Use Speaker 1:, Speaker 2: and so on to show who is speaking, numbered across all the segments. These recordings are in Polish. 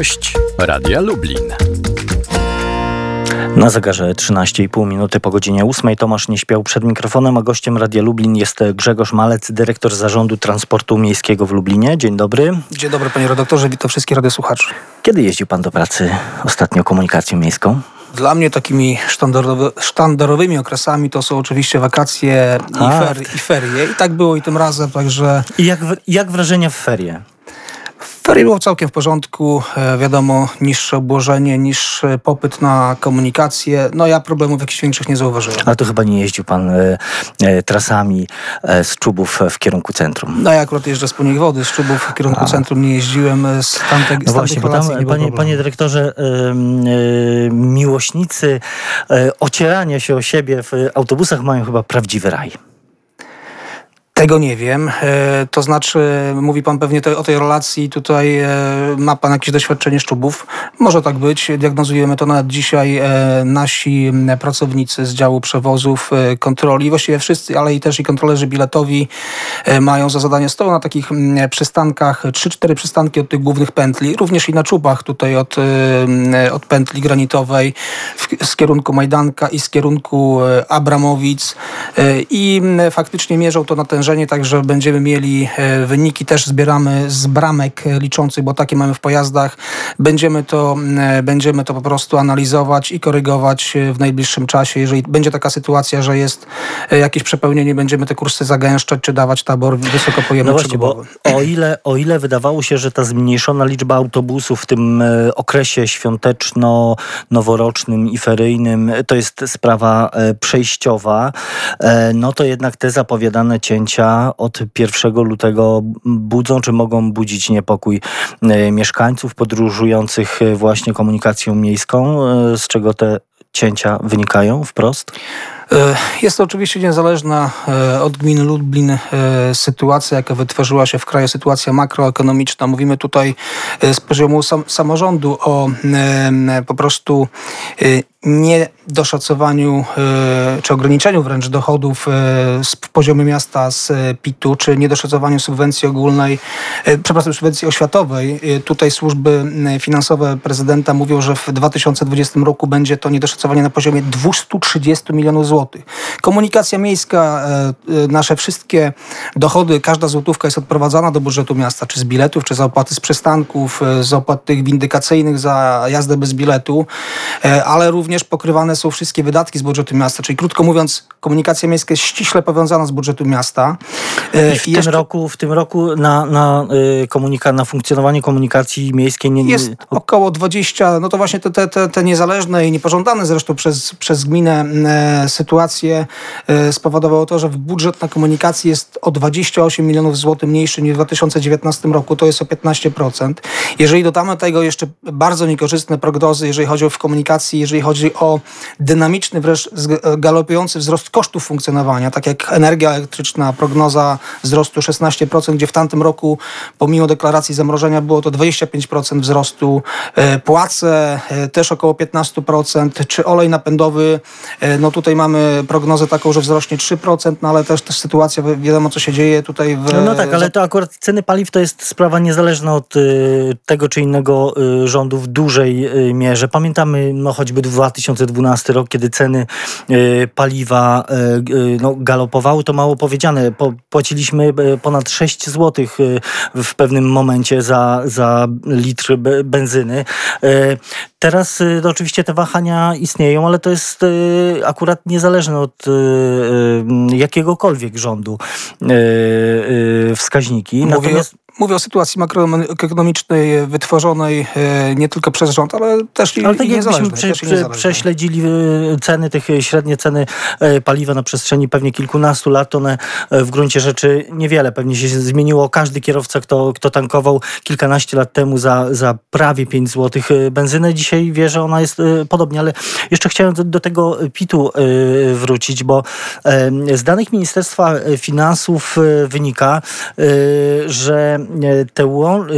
Speaker 1: Gość Radia Lublin.
Speaker 2: Na zegarze 13,5 minuty po godzinie 8 Tomasz nie śpiał przed mikrofonem, a gościem Radia Lublin jest Grzegorz Malec, dyrektor Zarządu Transportu Miejskiego w Lublinie. Dzień dobry.
Speaker 3: Dzień dobry panie redaktorze, witam wszystkich radiosłuchaczy.
Speaker 2: Kiedy jeździł pan do pracy ostatnio komunikacją miejską?
Speaker 3: Dla mnie takimi sztandarowy, sztandarowymi okresami to są oczywiście wakacje i, fer, i ferie. I tak było i tym razem, także...
Speaker 2: I jak, jak wrażenia w ferie?
Speaker 3: Ferie było całkiem w porządku, e, wiadomo, niższe obłożenie, niższy popyt na komunikację. No ja problemów jakichś większych nie zauważyłem.
Speaker 2: Ale to chyba nie jeździł pan e, e, trasami e, z Czubów w kierunku centrum.
Speaker 3: No ja akurat jeżdżę z Poniech Wody, z Czubów w kierunku A. centrum nie jeździłem, e, z tamtej
Speaker 2: No właśnie, bo tam, panie, panie dyrektorze, e, miłośnicy ocierania się o siebie w autobusach mają chyba prawdziwy raj.
Speaker 3: Tego nie wiem. E, to znaczy, mówi pan pewnie te, o tej relacji, tutaj e, ma pan jakieś doświadczenie szczubów. Może tak być. Diagnozujemy to nawet dzisiaj e, nasi pracownicy z działu przewozów, kontroli, właściwie wszyscy, ale i też i kontrolerzy biletowi mają za zadanie stoją na takich przystankach, 3-4 przystanki od tych głównych pętli, również i na czubach tutaj od, od pętli granitowej w, z kierunku Majdanka i z kierunku Abramowic i faktycznie mierzą to na ten także będziemy mieli e, wyniki, też zbieramy z bramek liczących, bo takie mamy w pojazdach. Będziemy to, e, będziemy to po prostu analizować i korygować e, w najbliższym czasie. Jeżeli będzie taka sytuacja, że jest jakieś przepełnienie, będziemy te kursy zagęszczać, czy dawać tabor wysokopojemny
Speaker 2: no właśnie, bo o ile, o ile wydawało się, że ta zmniejszona liczba autobusów w tym okresie świąteczno-noworocznym i feryjnym to jest sprawa przejściowa, no to jednak te zapowiadane cięcia od 1 lutego budzą, czy mogą budzić niepokój e, mieszkańców podróżujących e, właśnie komunikacją miejską, e, z czego te cięcia wynikają wprost?
Speaker 3: Jest to oczywiście niezależna od gminy Lublin sytuacja, jaka wytworzyła się w kraju, sytuacja makroekonomiczna. Mówimy tutaj z poziomu sam, samorządu o po prostu niedoszacowaniu e, czy ograniczeniu wręcz dochodów e, w poziomie miasta z PIT-u, czy niedoszacowaniu subwencji ogólnej, e, przepraszam, subwencji oświatowej. Tutaj służby finansowe prezydenta mówią, że w 2020 roku będzie to niedoszacowanie na poziomie 230 milionów złotych. Komunikacja miejska, nasze wszystkie dochody, każda złotówka jest odprowadzana do budżetu miasta, czy z biletów, czy za opłaty z przystanków, z opłat tych windykacyjnych za jazdę bez biletu, ale również pokrywane są wszystkie wydatki z budżetu miasta, czyli krótko mówiąc, komunikacja miejska jest ściśle powiązana z budżetu miasta.
Speaker 2: I w, I tym, roku, w tym roku na, na, y, komunika- na funkcjonowanie komunikacji miejskiej nie.
Speaker 3: Jest około 20, no to właśnie te, te, te niezależne i niepożądane zresztą przez, przez gminę e, sytuacje e, spowodowało to, że budżet na komunikację jest o 28 milionów złotych mniejszy niż w 2019 roku, to jest o 15%. Jeżeli dodamy tego jeszcze bardzo niekorzystne prognozy, jeżeli chodzi o komunikacji, jeżeli chodzi o dynamiczny, wręcz galopujący wzrost kosztów funkcjonowania, tak jak energia elektryczna, prognoza wzrostu 16%, gdzie w tamtym roku pomimo deklaracji zamrożenia było to 25% wzrostu, e, płace e, też około 15%, czy olej napędowy, e, no tutaj mamy prognozę taką, że wzrośnie 3%, no ale też, też sytuacja, wiadomo co się dzieje tutaj w...
Speaker 2: No, no tak, ale to akurat ceny paliw to jest sprawa niezależna od y, tego czy innego y, rządu w dużej y, mierze. Pamiętamy no choćby 2000 2012 rok, kiedy ceny e, paliwa e, e, no, galopowały, to mało powiedziane. Płaciliśmy ponad 6 zł w pewnym momencie za, za litr benzyny. Teraz no, oczywiście te wahania istnieją, ale to jest akurat niezależne od jakiegokolwiek rządu wskaźniki.
Speaker 3: Mówię, Natomiast... Mówię o sytuacji makroekonomicznej wytworzonej e, nie tylko przez rząd, ale też i,
Speaker 2: ale tak
Speaker 3: i
Speaker 2: jakbyśmy prze, prze, prześledzili e, ceny, tych e, średnie ceny paliwa na przestrzeni pewnie kilkunastu lat, one w gruncie rzeczy niewiele pewnie się zmieniło. Każdy kierowca, kto, kto tankował kilkanaście lat temu za, za prawie 5 zł benzynę, dzisiaj wie, że ona jest podobnie. Ale jeszcze chciałem do, do tego PIT-u wrócić, bo z danych Ministerstwa Finansów wynika, że te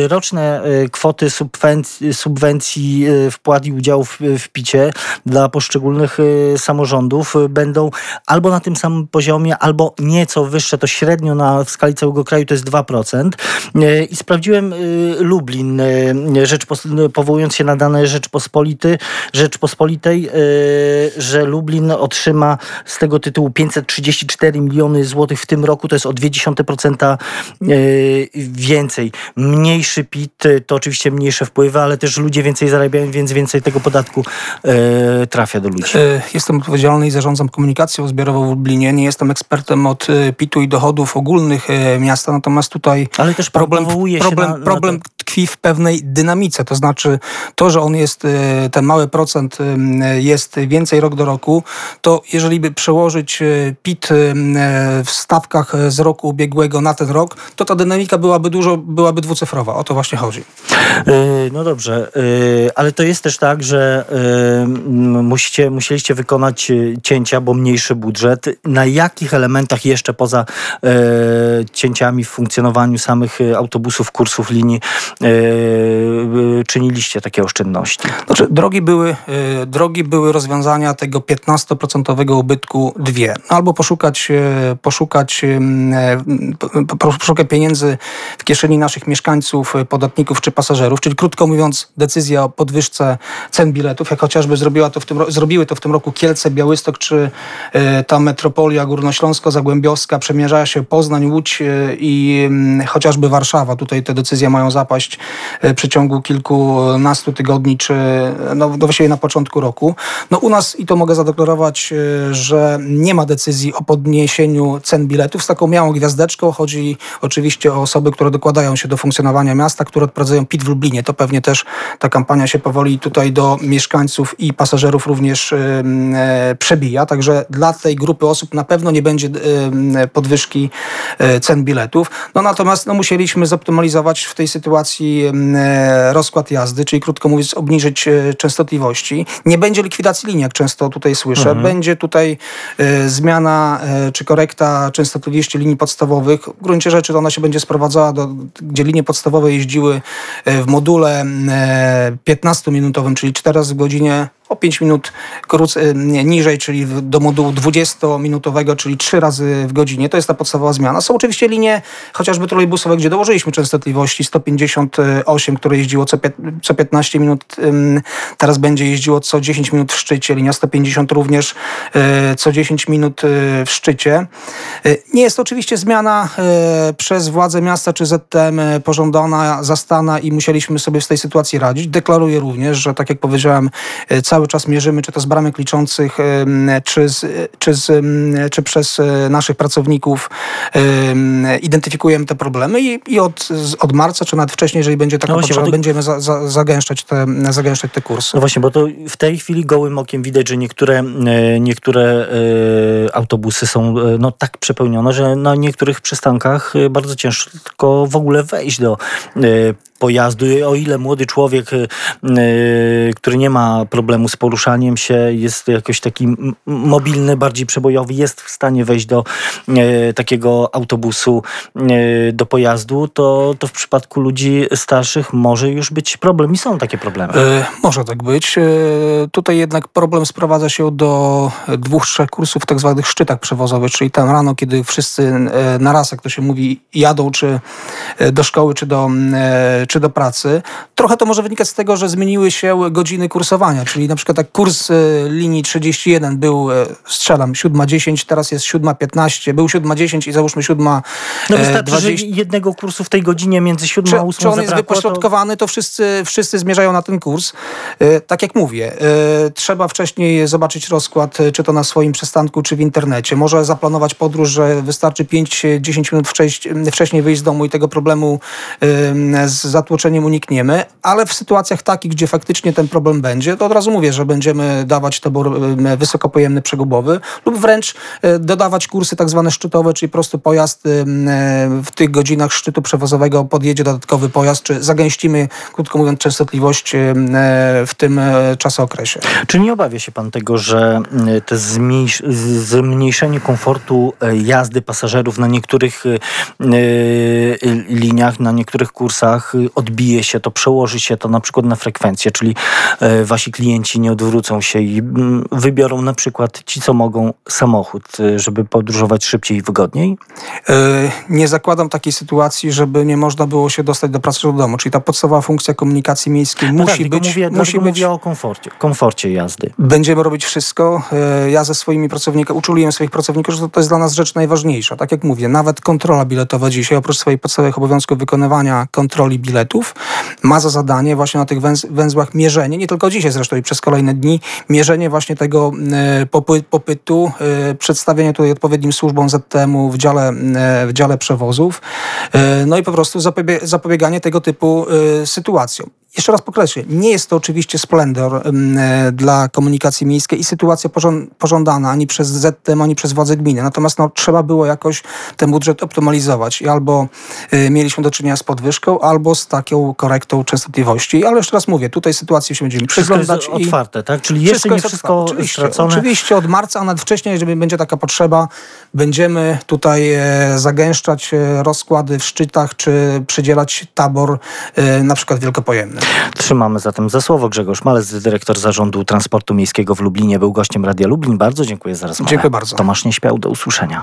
Speaker 2: roczne kwoty subwencji, subwencji wpłat i udziałów w PIT-cie dla poszczególnych samorządów będą albo na tym samym poziomie, albo nieco wyższe, to średnio na, w skali całego kraju to jest 2%. I sprawdziłem Lublin, rzecz, powołując się na dane Rzeczpospolity, Rzeczpospolitej, że Lublin otrzyma z tego tytułu 534 miliony złotych w tym roku, to jest o 0,2% więcej. Mniejszy PIT to oczywiście mniejsze wpływy, ale też ludzie więcej zarabiają, więc więcej tego podatku trafia do ludzi.
Speaker 3: Jestem odpowiedzialny i zarządzam komunikacją zbiorową w Lublinie. Nie jestem ekspertem od PIT-u i dochodów ogólnych miasta, natomiast tutaj
Speaker 2: ale też
Speaker 3: problem, problem,
Speaker 2: na, na
Speaker 3: problem tkwi w pewnej dynamice, to znaczy to, że on jest, ten mały procent jest więcej rok do roku, to jeżeli by przełożyć PIT w stawkach z roku ubiegłego na ten rok, to ta dynamika byłaby dużo, byłaby dwucyfrowa. O to właśnie chodzi.
Speaker 2: No dobrze, ale to jest też tak, że musicie, musieliście wykonać cięcia, bo mniejszy budżet. Na jakich elementach jeszcze poza cięciami w funkcjonowaniu samych autobusów, kursów linii czyniliście takie oszczędności?
Speaker 3: Znaczy, drogi były, drogi były rozwiązania tego 15% ubytku dwie. Albo poszukać, poszukać, poszukać pieniędzy w kieszeni naszych mieszkańców, podatników czy pasażerów, czyli krótko mówiąc decyzja o podwyżce cen biletów, jak chociażby zrobiła to w tym, zrobiły to w tym roku Kielce, Białystok czy ta metropolia górnośląsko-zagłębiowska, przemierza się Poznań, Łódź i chociażby Warszawa. Tutaj te decyzje mają zapaść w przeciągu kilkunastu tygodni, czy no, no właściwie na początku roku. No u nas, i to mogę zadeklarować, że nie ma decyzji o podniesieniu cen biletów. Z taką miałą gwiazdeczką chodzi oczywiście o osoby, które dokładają się do funkcjonowania miasta, które odprowadzają PIT w Lublinie. To pewnie też ta kampania się powoli tutaj do mieszkańców i pasażerów również e, przebija. Także dla tej grupy osób na pewno nie będzie e, podwyżki e, cen biletów. No natomiast no, musieliśmy zoptymalizować w tej sytuacji rozkład jazdy, czyli krótko mówiąc obniżyć częstotliwości. Nie będzie likwidacji linii, jak często tutaj słyszę. Mhm. Będzie tutaj zmiana czy korekta częstotliwości linii podstawowych. W gruncie rzeczy to ona się będzie sprowadzała do, gdzie linie podstawowe jeździły w module 15-minutowym, czyli 4 razy w godzinie o 5 minut krócej, niżej, czyli do modułu 20-minutowego, czyli 3 razy w godzinie. To jest ta podstawowa zmiana. Są oczywiście linie chociażby trolejbusowe, gdzie dołożyliśmy częstotliwości 158, które jeździło co, co 15 minut, teraz będzie jeździło co 10 minut w szczycie. Linia 150 również e, co 10 minut e, w szczycie. E, nie jest to oczywiście zmiana przez władze miasta czy ZTM pożądana, zastana i musieliśmy sobie z tej sytuacji radzić. Deklaruję również, że tak jak powiedziałem, cały czas mierzymy, czy to z bramek liczących, czy, z, czy, z, czy przez naszych pracowników identyfikujemy te problemy i, i od, od marca, czy nawet wcześniej, jeżeli będzie taka no potrzeba, to... będziemy za, za, zagęszczać, te, zagęszczać te kursy.
Speaker 2: No właśnie, bo to w tej chwili gołym okiem widać, że niektóre, e, niektóre e, autobusy są no, tak przepełnione, że na niektórych przystankach bardzo ciężko w ogóle wejść do pojazdu. O ile młody człowiek, który nie ma problemu z poruszaniem się, jest jakoś taki mobilny, bardziej przebojowy, jest w stanie wejść do takiego autobusu, do pojazdu, to, to w przypadku ludzi starszych może już być problem i są takie problemy. E,
Speaker 3: może tak być. E, tutaj jednak problem sprowadza się do dwóch, trzech kursów w tak zwanych szczytach przewozowych, czyli tam rano, kiedy wszyscy e, na raz, jak to się mówi, jadą czy do szkoły, czy do, czy do pracy. Trochę to może wynikać z tego, że zmieniły się godziny kursowania, czyli na przykład tak kurs linii 31 był, strzelam, 7.10, teraz jest 7.15, był 7.10 i załóżmy 7.20.
Speaker 2: No wystarczy, 20... że jednego kursu w tej godzinie między 7 a 8
Speaker 3: Czy on jest wypośrodkowany, to... wszyscy, wszyscy zmierzają na ten kurs. E, tak jak mówię, trzeba wcześniej zobaczyć rozkład, czy to na swoim przystanku, czy w internecie. Może zaplanować podróż, że wystarczy 5-10 minut wcześniej wyjść z domu i tego problemu z zatłoczeniem unikniemy, ale w sytuacjach takich, gdzie faktycznie ten problem będzie, to od razu mówię, że będziemy dawać tabor e, wysokopojemny przegubowy lub wręcz e, dodawać kursy tak zwane szczytowe, czyli prosty pojazd e, w tych godzinach szczytu przewozowego podjedzie dodatkowy pojazd, czy zagęścimy, krótko mówiąc, częstotliwość e, w tym e, czasokresie.
Speaker 2: Czy nie obawia się pan tego, że to zmniejsz, z- zmniejszenie komfortu jazdy pasażerów na niektórych liniach, na niektórych kursach odbije się to, przełoży się to na przykład na frekwencję, czyli wasi klienci nie odwrócą się i mm, wybiorą na przykład ci, co mogą samochód, żeby podróżować szybciej i wygodniej?
Speaker 3: E, Nie zakładam takiej sytuacji, żeby nie można było się dostać do pracy do domu. Czyli ta podstawowa funkcja komunikacji miejskiej
Speaker 2: No tak,
Speaker 3: musi
Speaker 2: tylko
Speaker 3: być.
Speaker 2: mówię,
Speaker 3: musi być
Speaker 2: mówię o komforcie, komforcie jazdy.
Speaker 3: Będziemy robić wszystko. E, Ja ze swoimi pracownikami, uczuliłem swoich pracowników, że to, jest dla nas rzecz najważniejsza. Tak jak mówię, nawet kontrola biletowa dzisiaj, oprócz swoich podstawowych obowiązków wykonywania kontroli biletów, ma za zadanie właśnie na tych węz węzłach mierzenie, nie tylko dzisiaj zresztą i przez kolejne dni, mierzenie właśnie tego e, popy popytu, e, przedstawienie tutaj odpowiednim służbom ZTM-u w dziale, w dziale przewozów, no i po prostu zapobieg zapobieganie tego typu e, sytuacjom. Jeszcze raz podkreślę, nie jest to oczywiście splendor e, dla komunikacji miejskiej i sytuacja pożą- pożądana ani przez ZTM, ani przez władze gminy. Natomiast no, trzeba było jakoś ten budżet optymalizować i albo e, mieliśmy do czynienia z podwyżką, albo z taką korektą częstotliwości. Ale jeszcze raz mówię, tutaj sytuację się będziemy
Speaker 2: Wszystko jest
Speaker 3: przyglądać i
Speaker 2: otwarte, tak? Czyli jeszcze nie
Speaker 3: jest
Speaker 2: wszystko
Speaker 3: oczywiście,
Speaker 2: stracone.
Speaker 3: Oczywiście od marca, a nawet wcześniej, jeżeli będzie taka potrzeba, będziemy tutaj e, zagęszczać e, rozkłady w szczytach, czy przydzielać tabor e, na przykład wielkopojemny.
Speaker 2: Trzymamy zatem za słowo. Grzegorz Malec, dyrektor Zarządu Transportu Miejskiego w Lublinie, był gościem Radia Lublin. Bardzo dziękuję za rozmowę.
Speaker 3: Dziękuję bardzo.
Speaker 2: Tomasz Nieśpiał, do usłyszenia.